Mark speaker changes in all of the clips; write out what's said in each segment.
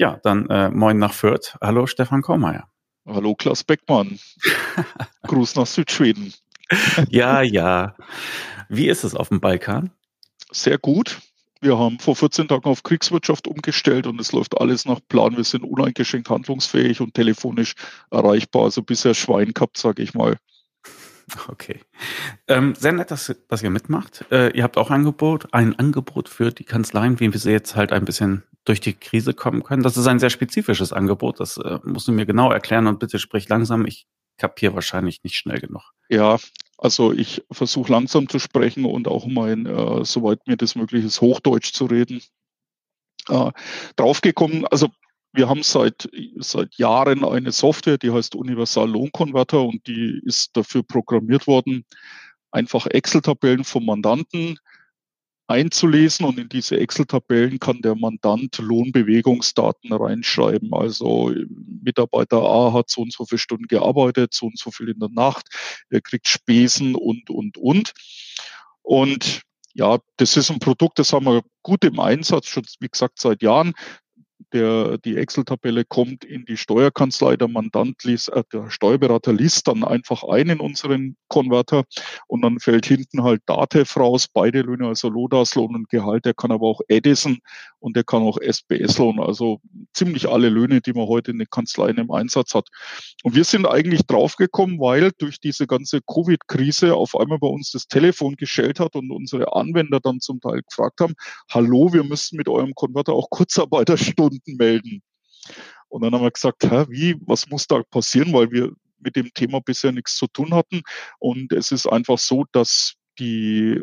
Speaker 1: Ja, dann äh, moin nach Fürth. Hallo Stefan Kaumeier.
Speaker 2: Hallo Klaus Beckmann. Gruß nach Südschweden.
Speaker 1: ja, ja. Wie ist es auf dem Balkan?
Speaker 2: Sehr gut. Wir haben vor 14 Tagen auf Kriegswirtschaft umgestellt und es läuft alles nach Plan. Wir sind uneingeschränkt handlungsfähig und telefonisch erreichbar. Also bisher Schwein gehabt, sage ich mal.
Speaker 1: Okay. Ähm, sehr nett, dass, dass ihr mitmacht. Äh, ihr habt auch Angebot, ein Angebot für die Kanzleien, wie wir sie jetzt halt ein bisschen durch die Krise kommen können. Das ist ein sehr spezifisches Angebot. Das äh, musst du mir genau erklären und bitte sprich langsam. Ich kapiere wahrscheinlich nicht schnell genug.
Speaker 2: Ja, also ich versuche langsam zu sprechen und auch mein, äh, soweit mir das möglich ist, Hochdeutsch zu reden. Äh, draufgekommen, also wir haben seit, seit Jahren eine Software, die heißt Universal Lohnkonverter und die ist dafür programmiert worden, einfach Excel-Tabellen vom Mandanten einzulesen und in diese Excel-Tabellen kann der Mandant Lohnbewegungsdaten reinschreiben. Also Mitarbeiter A hat so und so viele Stunden gearbeitet, so und so viel in der Nacht, er kriegt Spesen und, und, und. Und ja, das ist ein Produkt, das haben wir gut im Einsatz, schon wie gesagt seit Jahren der, die Excel-Tabelle kommt in die Steuerkanzlei, der Mandant liest, äh, der Steuerberater liest dann einfach ein in unseren Konverter und dann fällt hinten halt Datev raus, beide Löhne, also Lodas-Lohn und Gehalt, der kann aber auch Edison und der kann auch SBS-Lohn, also ziemlich alle Löhne, die man heute in den Kanzleien im Einsatz hat. Und wir sind eigentlich draufgekommen, weil durch diese ganze Covid-Krise auf einmal bei uns das Telefon geschellt hat und unsere Anwender dann zum Teil gefragt haben, hallo, wir müssen mit eurem Konverter auch Kurzarbeiterstunden Kunden melden. Und dann haben wir gesagt, hä, wie, was muss da passieren, weil wir mit dem Thema bisher nichts zu tun hatten. Und es ist einfach so, dass die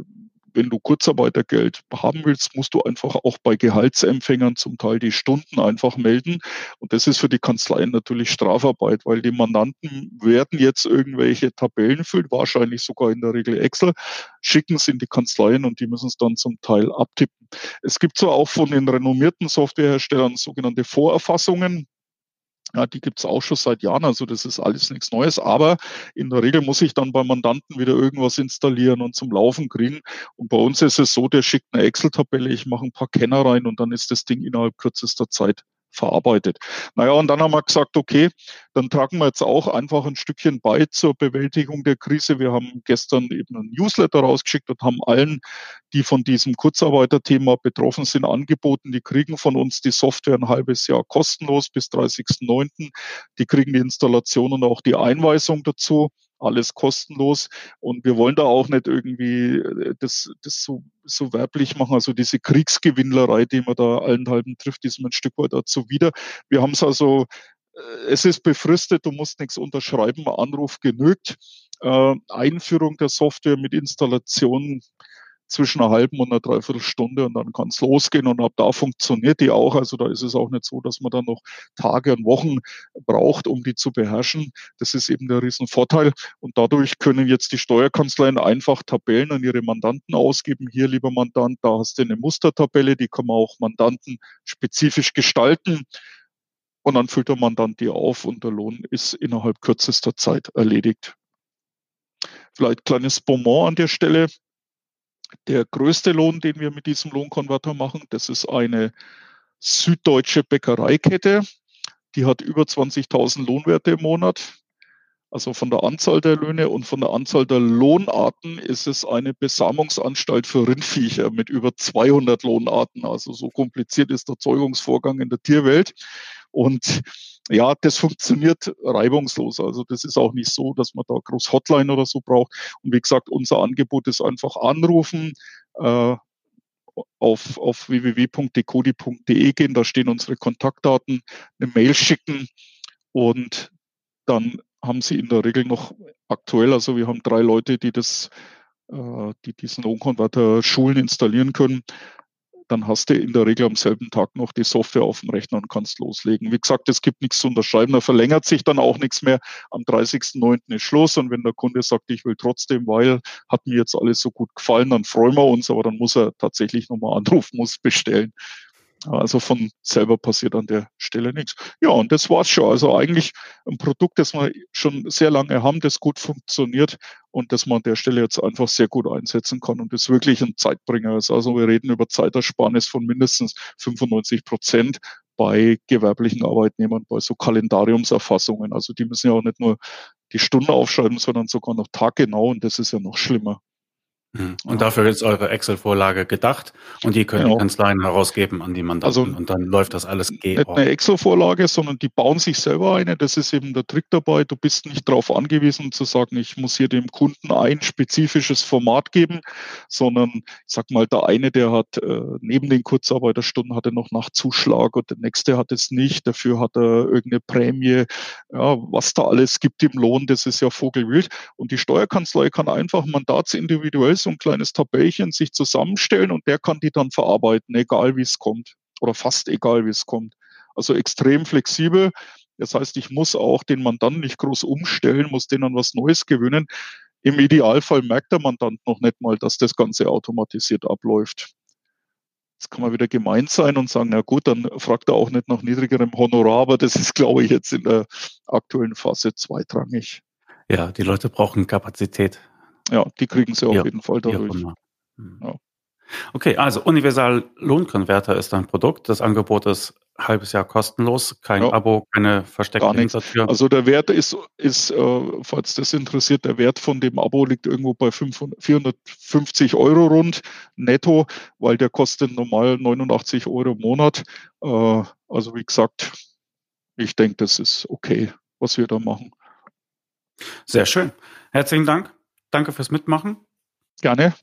Speaker 2: wenn du Kurzarbeitergeld haben willst, musst du einfach auch bei Gehaltsempfängern zum Teil die Stunden einfach melden. Und das ist für die Kanzleien natürlich Strafarbeit, weil die Mandanten werden jetzt irgendwelche Tabellen füllen, wahrscheinlich sogar in der Regel Excel, schicken es in die Kanzleien und die müssen es dann zum Teil abtippen. Es gibt zwar auch von den renommierten Softwareherstellern sogenannte Vorerfassungen, ja, die gibt's auch schon seit Jahren, also das ist alles nichts Neues. Aber in der Regel muss ich dann beim Mandanten wieder irgendwas installieren und zum Laufen kriegen. Und bei uns ist es so, der schickt eine Excel-Tabelle, ich mache ein paar Kenner rein und dann ist das Ding innerhalb kürzester Zeit verarbeitet. Naja, und dann haben wir gesagt, okay, dann tragen wir jetzt auch einfach ein Stückchen bei zur Bewältigung der Krise. Wir haben gestern eben ein Newsletter rausgeschickt und haben allen, die von diesem Kurzarbeiterthema betroffen sind, angeboten. Die kriegen von uns die Software ein halbes Jahr kostenlos bis 30.09. Die kriegen die Installation und auch die Einweisung dazu alles kostenlos. Und wir wollen da auch nicht irgendwie äh, das, das so, so werblich machen, also diese Kriegsgewinnlerei, die man da allenthalben trifft, ist mir ein Stück weit dazu wieder. Wir haben es also, äh, es ist befristet, du musst nichts unterschreiben, Anruf genügt. Äh, Einführung der Software mit Installation zwischen einer halben und einer Dreiviertelstunde und dann kann es losgehen und ab da funktioniert die auch. Also da ist es auch nicht so, dass man dann noch Tage und Wochen braucht, um die zu beherrschen. Das ist eben der Riesenvorteil. Und dadurch können jetzt die Steuerkanzleien einfach Tabellen an ihre Mandanten ausgeben. Hier, lieber Mandant, da hast du eine Mustertabelle, die kann man auch Mandanten spezifisch gestalten. Und dann füllt der Mandant die auf und der Lohn ist innerhalb kürzester Zeit erledigt. Vielleicht kleines Bonbon an der Stelle der größte Lohn, den wir mit diesem Lohnkonverter machen, das ist eine süddeutsche Bäckereikette. Die hat über 20.000 Lohnwerte im Monat. Also von der Anzahl der Löhne und von der Anzahl der Lohnarten ist es eine Besamungsanstalt für Rindviecher mit über 200 Lohnarten. Also so kompliziert ist der Zeugungsvorgang in der Tierwelt. Und ja, das funktioniert reibungslos. Also das ist auch nicht so, dass man da groß Hotline oder so braucht. Und wie gesagt, unser Angebot ist einfach anrufen, äh, auf, auf www.decodi.de gehen, da stehen unsere Kontaktdaten, eine Mail schicken und dann haben sie in der Regel noch aktuell, also wir haben drei Leute, die das, äh, die diesen Lohnkonverter Schulen installieren können, dann hast du in der Regel am selben Tag noch die Software auf dem Rechner und kannst loslegen. Wie gesagt, es gibt nichts zu unterschreiben, da verlängert sich dann auch nichts mehr. Am 30.09. ist Schluss und wenn der Kunde sagt, ich will trotzdem, weil hat mir jetzt alles so gut gefallen, dann freuen wir uns, aber dann muss er tatsächlich nochmal anrufen, muss bestellen. Also von selber passiert an der Stelle nichts. Ja, und das war's schon. Also eigentlich ein Produkt, das wir schon sehr lange haben, das gut funktioniert und das man an der Stelle jetzt einfach sehr gut einsetzen kann und das wirklich ein Zeitbringer ist. Also wir reden über Zeitersparnis von mindestens 95 Prozent bei gewerblichen Arbeitnehmern, bei so Kalendariumserfassungen. Also die müssen ja auch nicht nur die Stunde aufschreiben, sondern sogar noch taggenau und das ist ja noch schlimmer.
Speaker 1: Mhm. Und dafür ist eure Excel-Vorlage gedacht und die können genau. die Kanzleien herausgeben an die Mandanten also, und dann läuft das alles
Speaker 2: Nicht eine Excel-Vorlage, sondern die bauen sich selber eine. Das ist eben der Trick dabei. Du bist nicht darauf angewiesen zu sagen, ich muss hier dem Kunden ein spezifisches Format geben, sondern ich sag mal, der eine, der hat äh, neben den Kurzarbeiterstunden hat er noch Nachzuschlag und der nächste hat es nicht. Dafür hat er irgendeine Prämie. Ja, was da alles gibt im Lohn, das ist ja Vogelwild. Und die Steuerkanzlei kann einfach mandatsindividuell so ein kleines Tabellchen sich zusammenstellen und der kann die dann verarbeiten, egal wie es kommt oder fast egal wie es kommt. Also extrem flexibel. Das heißt, ich muss auch den Mandanten nicht groß umstellen, muss denen was Neues gewöhnen. Im Idealfall merkt der Mandant noch nicht mal, dass das Ganze automatisiert abläuft. Jetzt kann man wieder gemeint sein und sagen, na gut, dann fragt er auch nicht nach niedrigerem Honorar, aber das ist, glaube ich, jetzt in der aktuellen Phase zweitrangig.
Speaker 1: Ja, die Leute brauchen Kapazität.
Speaker 2: Ja, die kriegen sie auf ja, jeden Fall dadurch.
Speaker 1: Hm. Ja. Okay, also Universal Lohnkonverter ist ein Produkt. Das Angebot ist ein halbes Jahr kostenlos, kein ja, Abo, keine versteckte
Speaker 2: Hintertür. Also der Wert ist, ist äh, falls das interessiert, der Wert von dem Abo liegt irgendwo bei 500, 450 Euro rund netto, weil der kostet normal 89 Euro im Monat. Äh, also wie gesagt, ich denke, das ist okay, was wir da machen.
Speaker 1: Sehr schön. Herzlichen Dank. Danke fürs Mitmachen.
Speaker 2: Gerne.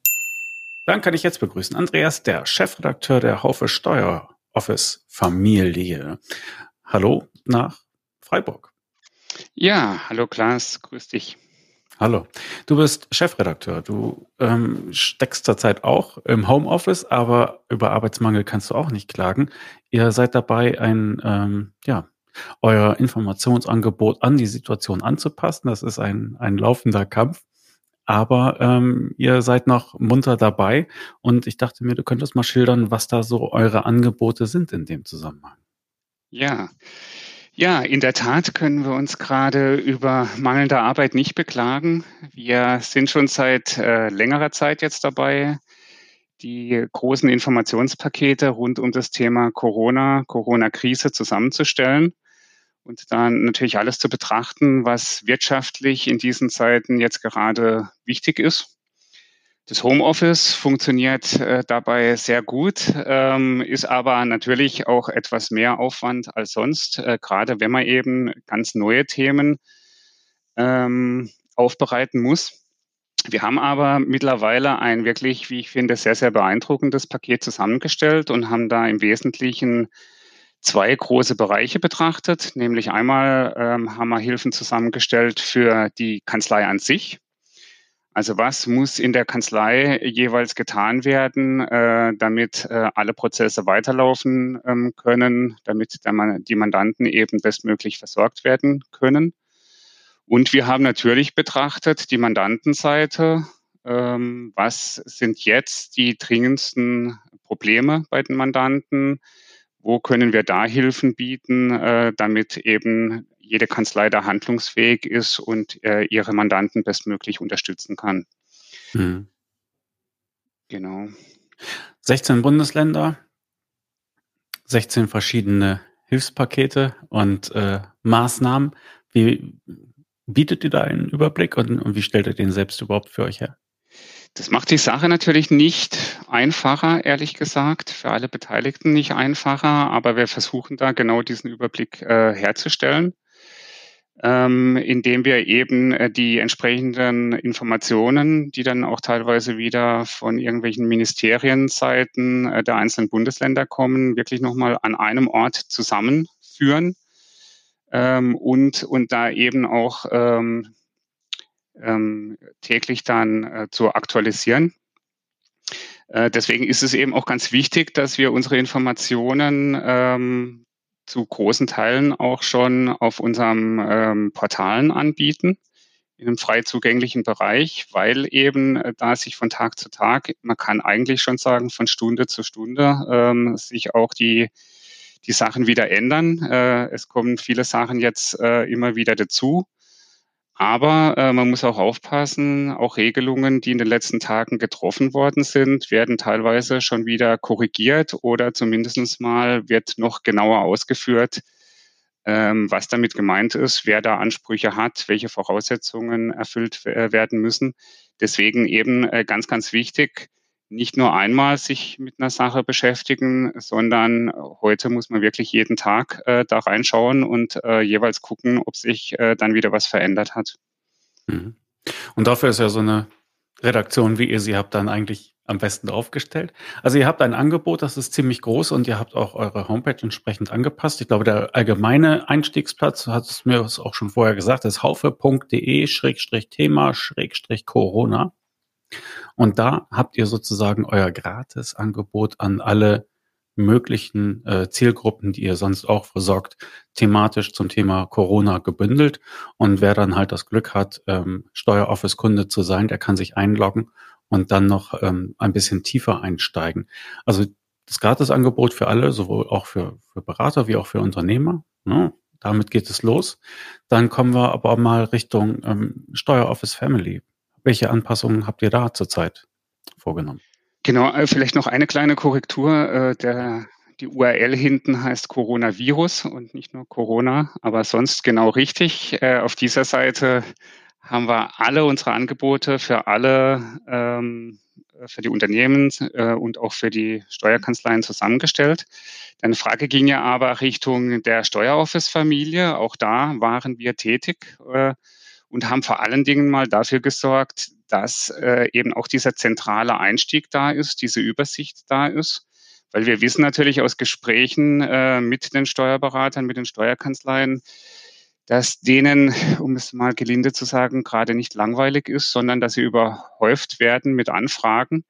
Speaker 1: Dann kann ich jetzt begrüßen Andreas, der Chefredakteur der Haufe Steuer Office Familie. Hallo nach Freiburg.
Speaker 3: Ja, hallo Klaas, grüß dich.
Speaker 1: Hallo. Du bist Chefredakteur. Du ähm, steckst zurzeit auch im Homeoffice, aber über Arbeitsmangel kannst du auch nicht klagen. Ihr seid dabei, ein ähm, ja, euer Informationsangebot an die Situation anzupassen. Das ist ein, ein laufender Kampf aber ähm, ihr seid noch munter dabei und ich dachte mir, du könntest mal schildern, was da so eure Angebote sind in dem Zusammenhang.
Speaker 3: Ja. Ja, in der Tat können wir uns gerade über mangelnde Arbeit nicht beklagen. Wir sind schon seit äh, längerer Zeit jetzt dabei, die großen Informationspakete rund um das Thema Corona, Corona-Krise zusammenzustellen und dann natürlich alles zu betrachten, was wirtschaftlich in diesen Zeiten jetzt gerade wichtig ist. Das Homeoffice funktioniert äh, dabei sehr gut, ähm, ist aber natürlich auch etwas mehr Aufwand als sonst, äh, gerade wenn man eben ganz neue Themen ähm, aufbereiten muss. Wir haben aber mittlerweile ein wirklich, wie ich finde, sehr, sehr beeindruckendes Paket zusammengestellt und haben da im Wesentlichen zwei große Bereiche betrachtet, nämlich einmal ähm, haben wir Hilfen zusammengestellt für die Kanzlei an sich. Also was muss in der Kanzlei jeweils getan werden, äh, damit äh, alle Prozesse weiterlaufen ähm, können, damit der, die Mandanten eben bestmöglich versorgt werden können. Und wir haben natürlich betrachtet die Mandantenseite. Ähm, was sind jetzt die dringendsten Probleme bei den Mandanten? Wo können wir da Hilfen bieten, äh, damit eben jede Kanzlei da handlungsfähig ist und äh, ihre Mandanten bestmöglich unterstützen kann. Mhm.
Speaker 1: Genau. 16 Bundesländer, 16 verschiedene Hilfspakete und äh, Maßnahmen. Wie bietet ihr da einen Überblick und, und wie stellt ihr den selbst überhaupt für euch her?
Speaker 3: Das macht die Sache natürlich nicht einfacher, ehrlich gesagt, für alle Beteiligten nicht einfacher, aber wir versuchen da genau diesen Überblick äh, herzustellen, ähm, indem wir eben äh, die entsprechenden Informationen, die dann auch teilweise wieder von irgendwelchen Ministerienseiten äh, der einzelnen Bundesländer kommen, wirklich nochmal an einem Ort zusammenführen ähm, und, und da eben auch ähm, ähm, täglich dann äh, zu aktualisieren. Äh, deswegen ist es eben auch ganz wichtig, dass wir unsere Informationen ähm, zu großen Teilen auch schon auf unserem ähm, Portalen anbieten, in einem frei zugänglichen Bereich, weil eben äh, da sich von Tag zu Tag, man kann eigentlich schon sagen, von Stunde zu Stunde ähm, sich auch die, die Sachen wieder ändern. Äh, es kommen viele Sachen jetzt äh, immer wieder dazu. Aber äh, man muss auch aufpassen, auch Regelungen, die in den letzten Tagen getroffen worden sind, werden teilweise schon wieder korrigiert oder zumindest mal wird noch genauer ausgeführt, ähm, was damit gemeint ist, wer da Ansprüche hat, welche Voraussetzungen erfüllt äh, werden müssen. Deswegen eben äh, ganz, ganz wichtig, nicht nur einmal sich mit einer Sache beschäftigen, sondern heute muss man wirklich jeden Tag äh, da reinschauen und äh, jeweils gucken, ob sich äh, dann wieder was verändert hat.
Speaker 1: Mhm. Und dafür ist ja so eine Redaktion, wie ihr sie habt, dann eigentlich am besten aufgestellt. Also ihr habt ein Angebot, das ist ziemlich groß und ihr habt auch eure Homepage entsprechend angepasst. Ich glaube, der allgemeine Einstiegsplatz, hat es mir auch schon vorher gesagt, ist haufe.de-thema-corona. Und da habt ihr sozusagen euer Gratis-Angebot an alle möglichen äh, Zielgruppen, die ihr sonst auch versorgt, thematisch zum Thema Corona gebündelt. Und wer dann halt das Glück hat, ähm, Steueroffice-Kunde zu sein, der kann sich einloggen und dann noch ähm, ein bisschen tiefer einsteigen. Also das Gratisangebot für alle, sowohl auch für, für Berater wie auch für Unternehmer. Ne? Damit geht es los. Dann kommen wir aber mal Richtung ähm, Steueroffice Family. Welche Anpassungen habt ihr da zurzeit vorgenommen?
Speaker 3: Genau, äh, vielleicht noch eine kleine Korrektur. Äh, der, die URL hinten heißt Coronavirus und nicht nur Corona, aber sonst genau richtig. Äh, auf dieser Seite haben wir alle unsere Angebote für alle, ähm, für die Unternehmen und auch für die Steuerkanzleien zusammengestellt. Deine Frage ging ja aber Richtung der Steueroffice-Familie. Auch da waren wir tätig und haben vor allen Dingen mal dafür gesorgt, dass äh, eben auch dieser zentrale Einstieg da ist, diese Übersicht da ist. Weil wir wissen natürlich aus Gesprächen äh, mit den Steuerberatern, mit den Steuerkanzleien, dass denen, um es mal gelinde zu sagen, gerade nicht langweilig ist, sondern dass sie überhäuft werden mit Anfragen.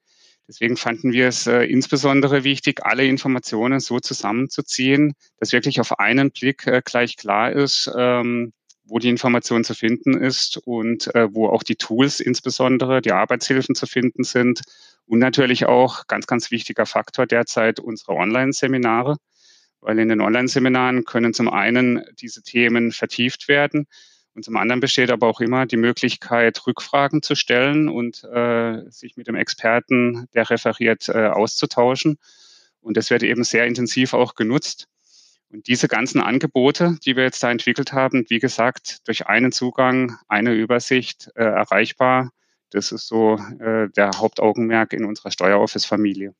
Speaker 3: Deswegen fanden wir es äh, insbesondere wichtig, alle Informationen so zusammenzuziehen, dass wirklich auf einen Blick äh, gleich klar ist, ähm, wo die Information zu finden ist und äh, wo auch die Tools insbesondere, die Arbeitshilfen zu finden sind. Und natürlich auch ganz, ganz wichtiger Faktor derzeit unsere Online-Seminare, weil in den Online-Seminaren können zum einen diese Themen vertieft werden und zum anderen besteht aber auch immer die Möglichkeit, Rückfragen zu stellen und äh, sich mit dem Experten, der referiert, äh, auszutauschen. Und das wird eben sehr intensiv auch genutzt. Und diese ganzen Angebote, die wir jetzt da entwickelt haben, wie gesagt, durch einen Zugang, eine Übersicht äh, erreichbar. Das ist so äh, der Hauptaugenmerk in unserer Steueroffice-Familie.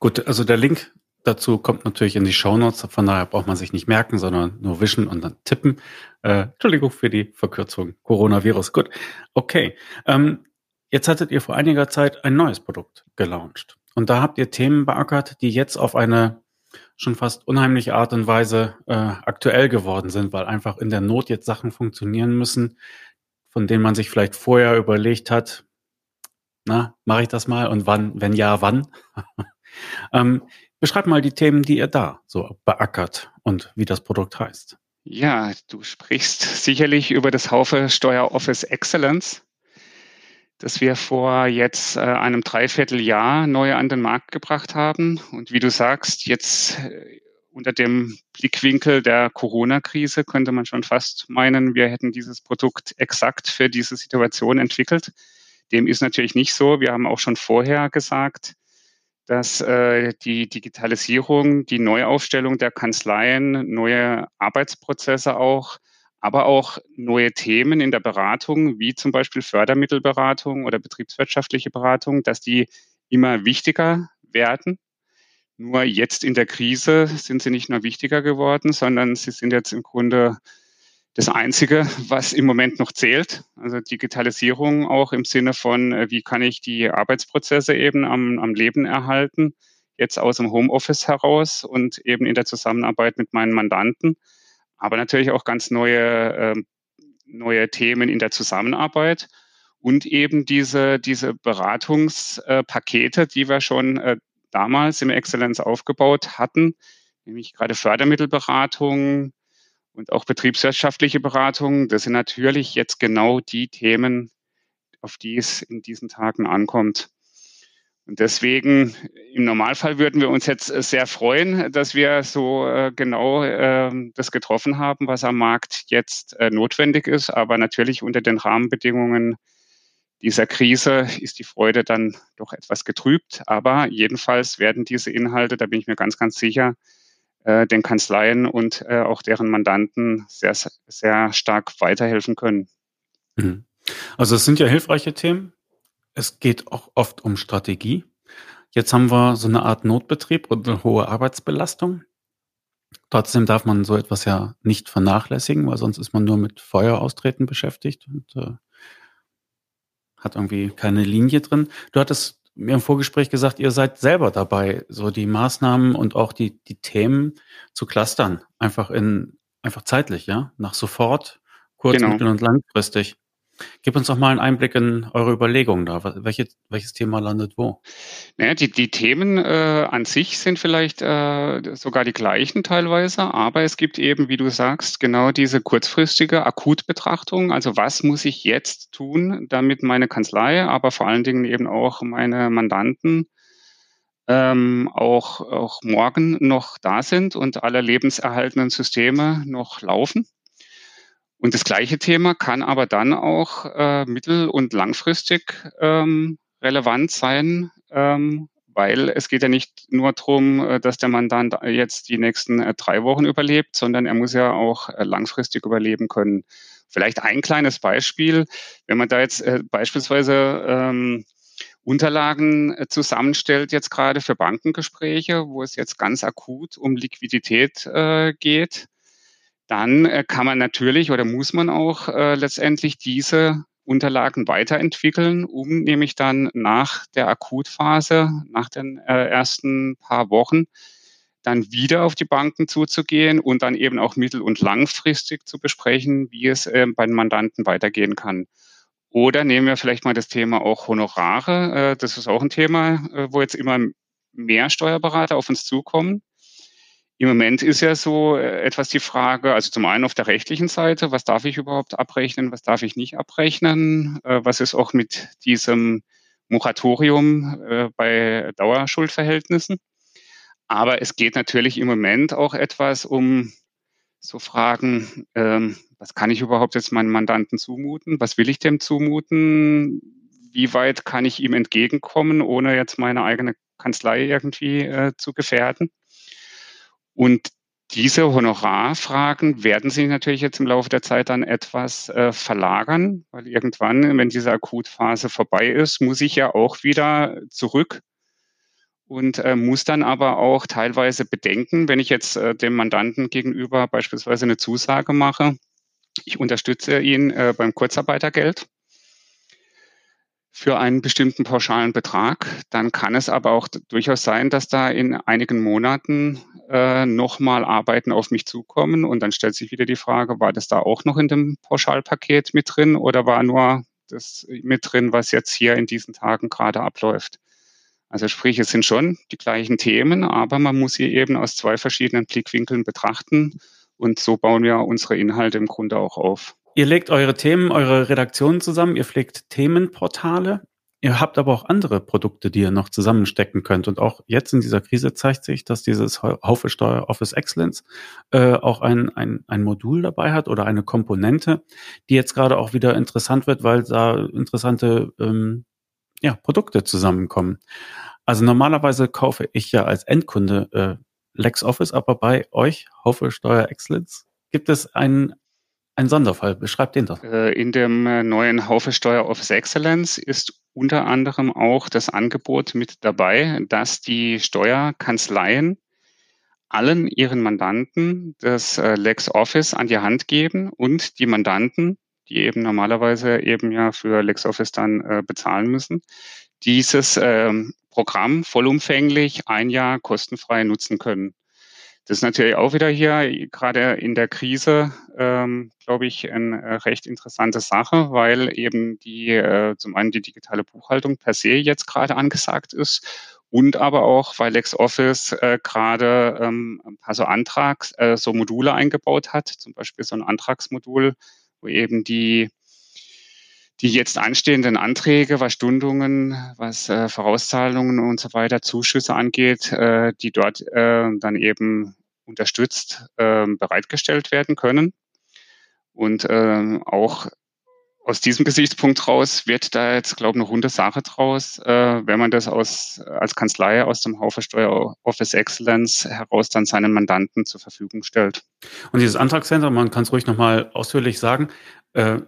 Speaker 1: Gut, also der Link dazu kommt natürlich in die Shownotes. Von daher braucht man sich nicht merken, sondern nur wischen und dann tippen. Äh, Entschuldigung für die Verkürzung. Coronavirus. Gut. Okay. Ähm, jetzt hattet ihr vor einiger Zeit ein neues Produkt gelauncht. Und da habt ihr Themen beackert, die jetzt auf eine schon fast unheimliche Art und Weise äh, aktuell geworden sind, weil einfach in der Not jetzt Sachen funktionieren müssen, von denen man sich vielleicht vorher überlegt hat, na, mache ich das mal und wann, wenn ja, wann? ähm, beschreib mal die Themen, die ihr da so beackert und wie das Produkt heißt.
Speaker 3: Ja, du sprichst sicherlich über das Haufe Steuer Office Excellence das wir vor jetzt äh, einem Dreivierteljahr neu an den Markt gebracht haben. Und wie du sagst, jetzt äh, unter dem Blickwinkel der Corona-Krise könnte man schon fast meinen, wir hätten dieses Produkt exakt für diese Situation entwickelt. Dem ist natürlich nicht so. Wir haben auch schon vorher gesagt, dass äh, die Digitalisierung, die Neuaufstellung der Kanzleien, neue Arbeitsprozesse auch aber auch neue Themen in der Beratung, wie zum Beispiel Fördermittelberatung oder betriebswirtschaftliche Beratung, dass die immer wichtiger werden. Nur jetzt in der Krise sind sie nicht nur wichtiger geworden, sondern sie sind jetzt im Grunde das Einzige, was im Moment noch zählt. Also Digitalisierung auch im Sinne von, äh, wie kann ich die Arbeitsprozesse eben am, am Leben erhalten, jetzt aus dem Homeoffice heraus und eben in der Zusammenarbeit mit meinen Mandanten aber natürlich auch ganz neue, äh, neue Themen in der Zusammenarbeit und eben diese, diese Beratungspakete, die wir schon äh, damals im Exzellenz aufgebaut hatten, nämlich gerade Fördermittelberatung und auch betriebswirtschaftliche Beratung. Das sind natürlich jetzt genau die Themen, auf die es in diesen Tagen ankommt. Und deswegen, im Normalfall würden wir uns jetzt sehr freuen, dass wir so äh, genau äh, das getroffen haben, was am Markt jetzt äh, notwendig ist. Aber natürlich unter den Rahmenbedingungen dieser Krise ist die Freude dann doch etwas getrübt. Aber jedenfalls werden diese Inhalte, da bin ich mir ganz, ganz sicher, äh, den Kanzleien und äh, auch deren Mandanten sehr, sehr stark weiterhelfen können.
Speaker 1: Mhm. Also es sind ja hilfreiche Themen. Es geht auch oft um Strategie. Jetzt haben wir so eine Art Notbetrieb und eine hohe Arbeitsbelastung. Trotzdem darf man so etwas ja nicht vernachlässigen, weil sonst ist man nur mit Feueraustreten beschäftigt und äh, hat irgendwie keine Linie drin. Du hattest mir im Vorgespräch gesagt, ihr seid selber dabei, so die Maßnahmen und auch die, die Themen zu clustern. Einfach in, einfach zeitlich, ja? Nach sofort, kurz, genau. mittel- und langfristig. Gib uns doch mal einen Einblick in eure Überlegungen da. Welche, welches Thema landet wo?
Speaker 3: Naja, die, die Themen äh, an sich sind vielleicht äh, sogar die gleichen teilweise, aber es gibt eben, wie du sagst, genau diese kurzfristige Akutbetrachtung. Also was muss ich jetzt tun, damit meine Kanzlei, aber vor allen Dingen eben auch meine Mandanten ähm, auch, auch morgen noch da sind und alle lebenserhaltenden Systeme noch laufen. Und das gleiche Thema kann aber dann auch äh, mittel- und langfristig ähm, relevant sein, ähm, weil es geht ja nicht nur darum, äh, dass der Mandant jetzt die nächsten äh, drei Wochen überlebt, sondern er muss ja auch äh, langfristig überleben können. Vielleicht ein kleines Beispiel, wenn man da jetzt äh, beispielsweise ähm, Unterlagen zusammenstellt, jetzt gerade für Bankengespräche, wo es jetzt ganz akut um Liquidität äh, geht, dann äh, kann man natürlich oder muss man auch äh, letztendlich diese Unterlagen weiterentwickeln, um nämlich dann nach der Akutphase, nach den äh, ersten paar Wochen, dann wieder auf die Banken zuzugehen und dann eben auch mittel- und langfristig zu besprechen, wie es äh, bei den Mandanten weitergehen kann. Oder nehmen wir vielleicht mal das Thema auch Honorare. Äh, das ist auch ein Thema, äh, wo jetzt immer mehr Steuerberater auf uns zukommen im Moment ist ja so äh, etwas die Frage, also zum einen auf der rechtlichen Seite, was darf ich überhaupt abrechnen, was darf ich nicht abrechnen, äh, was ist auch mit diesem Moratorium äh, bei Dauerschuldverhältnissen. Aber es geht natürlich im Moment auch etwas um so Fragen, ähm, was kann ich überhaupt jetzt meinem Mandanten zumuten, was will ich dem zumuten, wie weit kann ich ihm entgegenkommen, ohne jetzt meine eigene Kanzlei irgendwie zu gefährden. Und diese Honorarfragen werden sich natürlich jetzt im Laufe der Zeit dann etwas äh, verlagern, weil irgendwann, wenn diese Akutphase vorbei ist, muss ich ja auch wieder zurück und äh, muss dann aber auch teilweise bedenken, wenn ich jetzt äh, dem Mandanten gegenüber beispielsweise eine Zusage mache, ich unterstütze ihn äh, beim Kurzarbeitergeld für einen bestimmten pauschalen Betrag. Dann kann es aber auch durchaus sein, dass da in einigen Monaten äh, nochmal Arbeiten auf mich zukommen. Und dann stellt sich wieder die Frage, war das da auch noch in dem Pauschalpaket mit drin oder war nur das mit drin, was jetzt hier in diesen Tagen gerade abläuft? Also sprich, es sind schon die gleichen Themen, aber man muss sie eben aus zwei verschiedenen Blickwinkeln betrachten. Und so bauen wir unsere Inhalte im Grunde auch auf.
Speaker 1: Ihr legt eure Themen, eure Redaktionen zusammen, ihr pflegt Themenportale. Ihr habt aber auch andere Produkte, die ihr noch zusammenstecken könnt. Und auch jetzt in dieser Krise zeigt sich, dass dieses Haufe Steuer Office Excellence äh, auch ein, ein, ein Modul dabei hat oder eine Komponente, die jetzt gerade auch wieder interessant wird, weil da interessante ähm, ja, Produkte zusammenkommen. Also normalerweise kaufe ich ja als Endkunde äh, LexOffice, aber bei euch, Haufe Steuer Excellence, gibt es einen ein Sonderfall. Beschreibt den doch.
Speaker 3: Äh, in dem äh, neuen Haufe Steuer Office Excellence ist unter anderem auch das Angebot mit dabei, dass die Steuerkanzleien allen ihren Mandanten das äh, LexOffice an die Hand geben und die Mandanten, die eben normalerweise eben ja für LexOffice dann bezahlen müssen, dieses ähm, Programm vollumfänglich ein Jahr kostenfrei nutzen können. Das ist natürlich auch wieder hier, gerade in der Krise, ähm, glaube ich, eine äh, recht interessante Sache, weil eben die, äh, zum einen die digitale Buchhaltung per se jetzt gerade angesagt ist und aber auch, weil LexOffice äh, gerade ähm, ein paar so Antrags, äh, so Module eingebaut hat, zum Beispiel so ein Antragsmodul, wo eben die die jetzt anstehenden Anträge, was Stundungen, was äh, Vorauszahlungen und so weiter, Zuschüsse angeht, äh, die dort äh, dann eben unterstützt äh, bereitgestellt werden können. Und äh, auch aus diesem Gesichtspunkt raus wird da jetzt, glaube ich, eine runde Sache draus, äh, wenn man das aus, als Kanzlei aus dem Haufe Steuer Office Excellence heraus dann seinen Mandanten zur Verfügung stellt.
Speaker 1: Und dieses Antragscenter, man kann es ruhig nochmal ausführlich sagen, äh,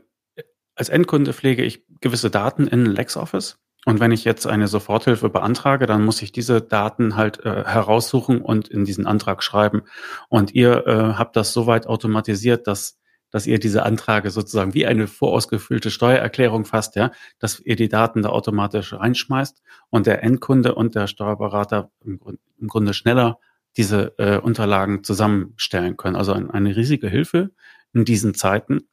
Speaker 1: als Endkunde pflege ich gewisse Daten in LexOffice. Und wenn ich jetzt eine Soforthilfe beantrage, dann muss ich diese Daten halt äh, heraussuchen und in diesen Antrag schreiben. Und ihr äh, habt das soweit automatisiert, dass dass ihr diese Anträge sozusagen wie eine vorausgefüllte Steuererklärung fasst, ja, dass ihr die Daten da automatisch reinschmeißt und der Endkunde und der Steuerberater im, Grund, im Grunde schneller diese äh, Unterlagen zusammenstellen können. Also ein, eine riesige Hilfe in diesen Zeiten.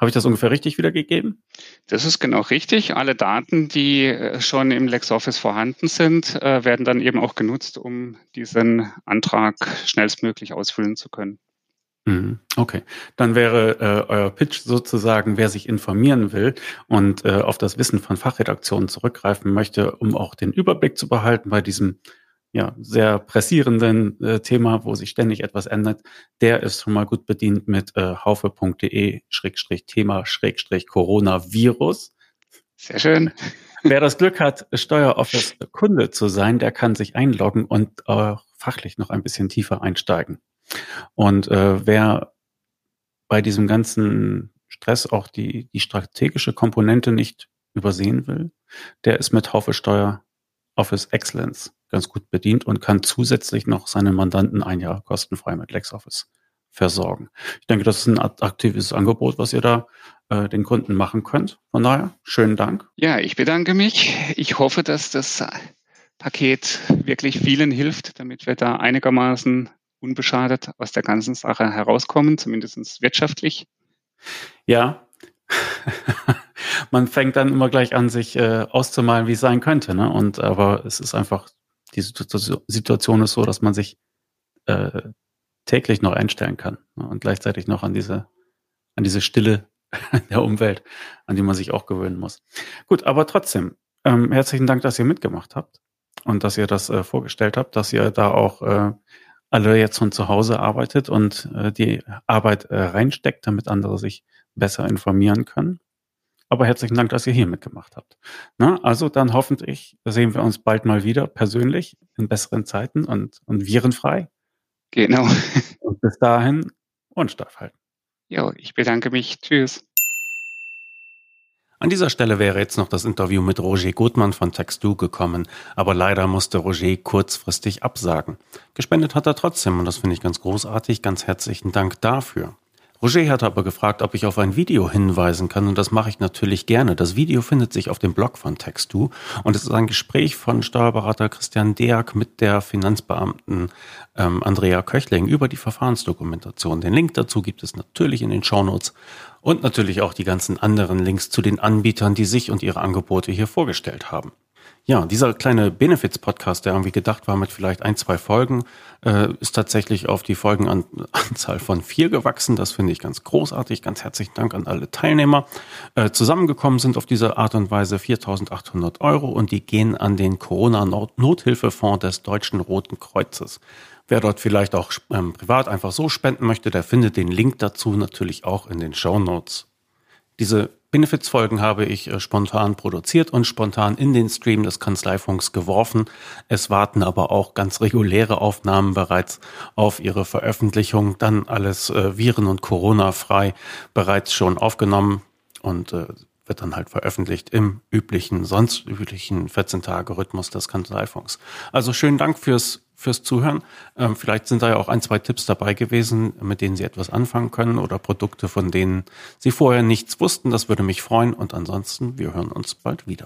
Speaker 1: Habe ich das ungefähr richtig wiedergegeben?
Speaker 3: Das ist genau richtig. Alle Daten, die äh, schon im LexOffice vorhanden sind, äh, werden dann eben auch genutzt, um diesen Antrag schnellstmöglich ausfüllen zu können.
Speaker 1: Mhm. Okay, dann wäre äh, euer Pitch sozusagen, wer sich informieren will und äh, auf das Wissen von Fachredaktionen zurückgreifen möchte, um auch den Überblick zu behalten bei diesem ja, sehr pressierenden äh, Thema, wo sich ständig etwas ändert, der ist schon mal gut bedient mit äh, haufe.de Schrägstrich Thema Schrägstrich Coronavirus.
Speaker 3: Sehr schön.
Speaker 1: Wer das Glück hat, Steueroffice Kunde zu sein, der kann sich einloggen und äh, fachlich noch ein bisschen tiefer einsteigen. Und äh, wer bei diesem ganzen Stress auch die, die strategische Komponente nicht übersehen will, der ist mit Haufe Steuer Office Excellence ganz gut bedient und kann zusätzlich noch seinen Mandanten ein Jahr kostenfrei mit LexOffice versorgen. Ich denke, das ist ein aktives Angebot, was ihr da äh, den Kunden machen könnt. Von daher, schönen Dank.
Speaker 3: Ja, ich bedanke mich. Ich hoffe, dass das Paket wirklich vielen hilft, damit wir da einigermaßen unbeschadet aus der ganzen Sache herauskommen, zumindest wirtschaftlich?
Speaker 1: Ja. Man fängt dann immer gleich an, sich äh, auszumalen, wie es sein könnte. Ne? Und aber es ist einfach, die Situation ist so, dass man sich äh, täglich noch einstellen kann ne? und gleichzeitig noch an diese, an diese Stille der Umwelt, an die man sich auch gewöhnen muss. Gut, aber trotzdem, ähm, herzlichen Dank, dass ihr mitgemacht habt und dass ihr das äh, vorgestellt habt, dass ihr da auch äh, alle jetzt von zu Hause arbeitet und äh, die Arbeit äh, reinsteckt, damit andere sich besser informieren können. Aber herzlichen Dank, dass ihr hier mitgemacht habt. Na, also dann hoffentlich sehen wir uns bald mal wieder persönlich in besseren Zeiten und, und virenfrei.
Speaker 3: Genau.
Speaker 1: Und bis dahin und steif halten.
Speaker 3: Jo, ich bedanke mich. Tschüss.
Speaker 1: An dieser Stelle wäre jetzt noch das Interview mit Roger Gutmann von Textu gekommen, aber leider musste Roger kurzfristig absagen. Gespendet hat er trotzdem und das finde ich ganz großartig. Ganz herzlichen Dank dafür. Roger hat aber gefragt, ob ich auf ein Video hinweisen kann und das mache ich natürlich gerne. Das Video findet sich auf dem Blog von Textu und es ist ein Gespräch von Steuerberater Christian Deak mit der Finanzbeamten ähm, Andrea Köchling über die Verfahrensdokumentation. Den Link dazu gibt es natürlich in den Shownotes und natürlich auch die ganzen anderen Links zu den Anbietern, die sich und ihre Angebote hier vorgestellt haben. Ja, dieser kleine Benefits-Podcast, der irgendwie gedacht war mit vielleicht ein, zwei Folgen, äh, ist tatsächlich auf die Folgenanzahl von vier gewachsen. Das finde ich ganz großartig. Ganz herzlichen Dank an alle Teilnehmer. Äh, zusammengekommen sind auf diese Art und Weise 4.800 Euro und die gehen an den Corona-Nothilfefonds des Deutschen Roten Kreuzes. Wer dort vielleicht auch ähm, privat einfach so spenden möchte, der findet den Link dazu natürlich auch in den Show Notes. Diese Benefits-Folgen habe ich äh, spontan produziert und spontan in den Stream des Kanzleifunks geworfen. Es warten aber auch ganz reguläre Aufnahmen bereits auf ihre Veröffentlichung. Dann alles äh, Viren- und Corona-frei bereits schon aufgenommen und äh, wird dann halt veröffentlicht im üblichen, sonst üblichen 14-Tage-Rhythmus des Kanzleifunks. Also schönen Dank fürs fürs Zuhören. Ähm, vielleicht sind da ja auch ein, zwei Tipps dabei gewesen, mit denen Sie etwas anfangen können oder Produkte, von denen Sie vorher nichts wussten. Das würde mich freuen. Und ansonsten, wir hören uns bald wieder.